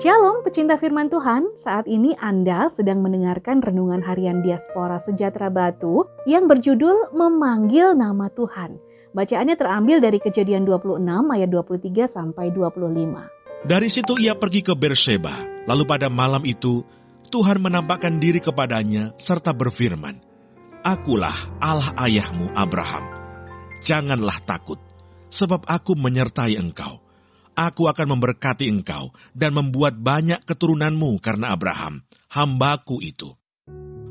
Shalom pecinta firman Tuhan, saat ini Anda sedang mendengarkan renungan harian Diaspora Sejahtera Batu yang berjudul Memanggil Nama Tuhan. Bacaannya terambil dari kejadian 26 ayat 23 sampai 25. Dari situ ia pergi ke Berseba, lalu pada malam itu Tuhan menampakkan diri kepadanya serta berfirman, Akulah Allah ayahmu Abraham. Janganlah takut, sebab aku menyertai engkau Aku akan memberkati engkau dan membuat banyak keturunanmu karena Abraham, hambaku itu.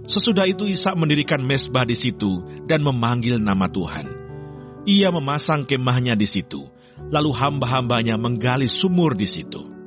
Sesudah itu Ishak mendirikan mesbah di situ dan memanggil nama Tuhan. Ia memasang kemahnya di situ, lalu hamba-hambanya menggali sumur di situ.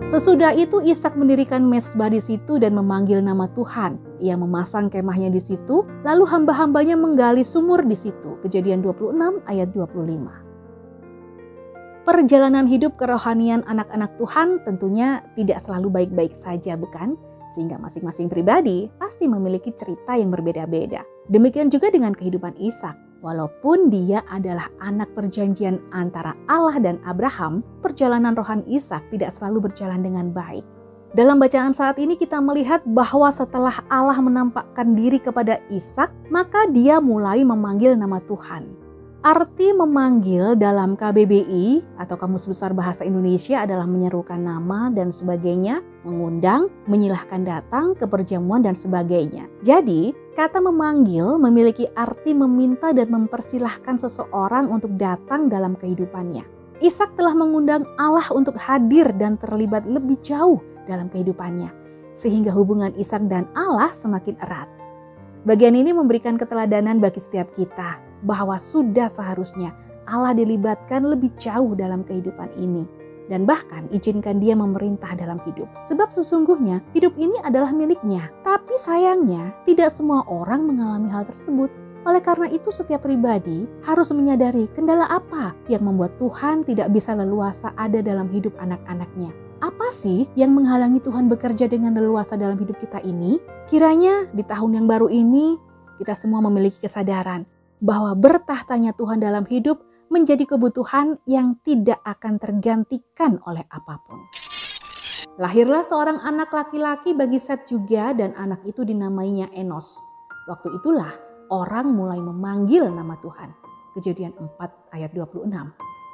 Sesudah itu Ishak mendirikan mesbah di situ dan memanggil nama Tuhan. Ia memasang kemahnya di situ, lalu hamba-hambanya menggali sumur di situ. Kejadian 26 ayat 25. Perjalanan hidup kerohanian anak-anak Tuhan tentunya tidak selalu baik-baik saja, bukan? Sehingga masing-masing pribadi pasti memiliki cerita yang berbeda-beda. Demikian juga dengan kehidupan Ishak. Walaupun dia adalah anak perjanjian antara Allah dan Abraham, perjalanan rohan Ishak tidak selalu berjalan dengan baik. Dalam bacaan saat ini kita melihat bahwa setelah Allah menampakkan diri kepada Ishak, maka dia mulai memanggil nama Tuhan. Arti memanggil dalam KBBI atau Kamus Besar Bahasa Indonesia adalah menyerukan nama dan sebagainya, mengundang, menyilahkan datang ke perjamuan dan sebagainya. Jadi, kata memanggil memiliki arti meminta dan mempersilahkan seseorang untuk datang dalam kehidupannya. Ishak telah mengundang Allah untuk hadir dan terlibat lebih jauh dalam kehidupannya, sehingga hubungan Ishak dan Allah semakin erat. Bagian ini memberikan keteladanan bagi setiap kita, bahwa sudah seharusnya Allah dilibatkan lebih jauh dalam kehidupan ini dan bahkan izinkan dia memerintah dalam hidup. Sebab sesungguhnya hidup ini adalah miliknya. Tapi sayangnya tidak semua orang mengalami hal tersebut. Oleh karena itu setiap pribadi harus menyadari kendala apa yang membuat Tuhan tidak bisa leluasa ada dalam hidup anak-anaknya. Apa sih yang menghalangi Tuhan bekerja dengan leluasa dalam hidup kita ini? Kiranya di tahun yang baru ini kita semua memiliki kesadaran bahwa bertahtanya Tuhan dalam hidup menjadi kebutuhan yang tidak akan tergantikan oleh apa pun. Lahirlah seorang anak laki-laki bagi Set juga dan anak itu dinamainya Enos. Waktu itulah orang mulai memanggil nama Tuhan. Kejadian 4 ayat 26.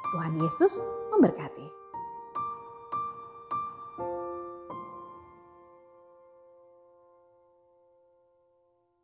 Tuhan Yesus memberkati.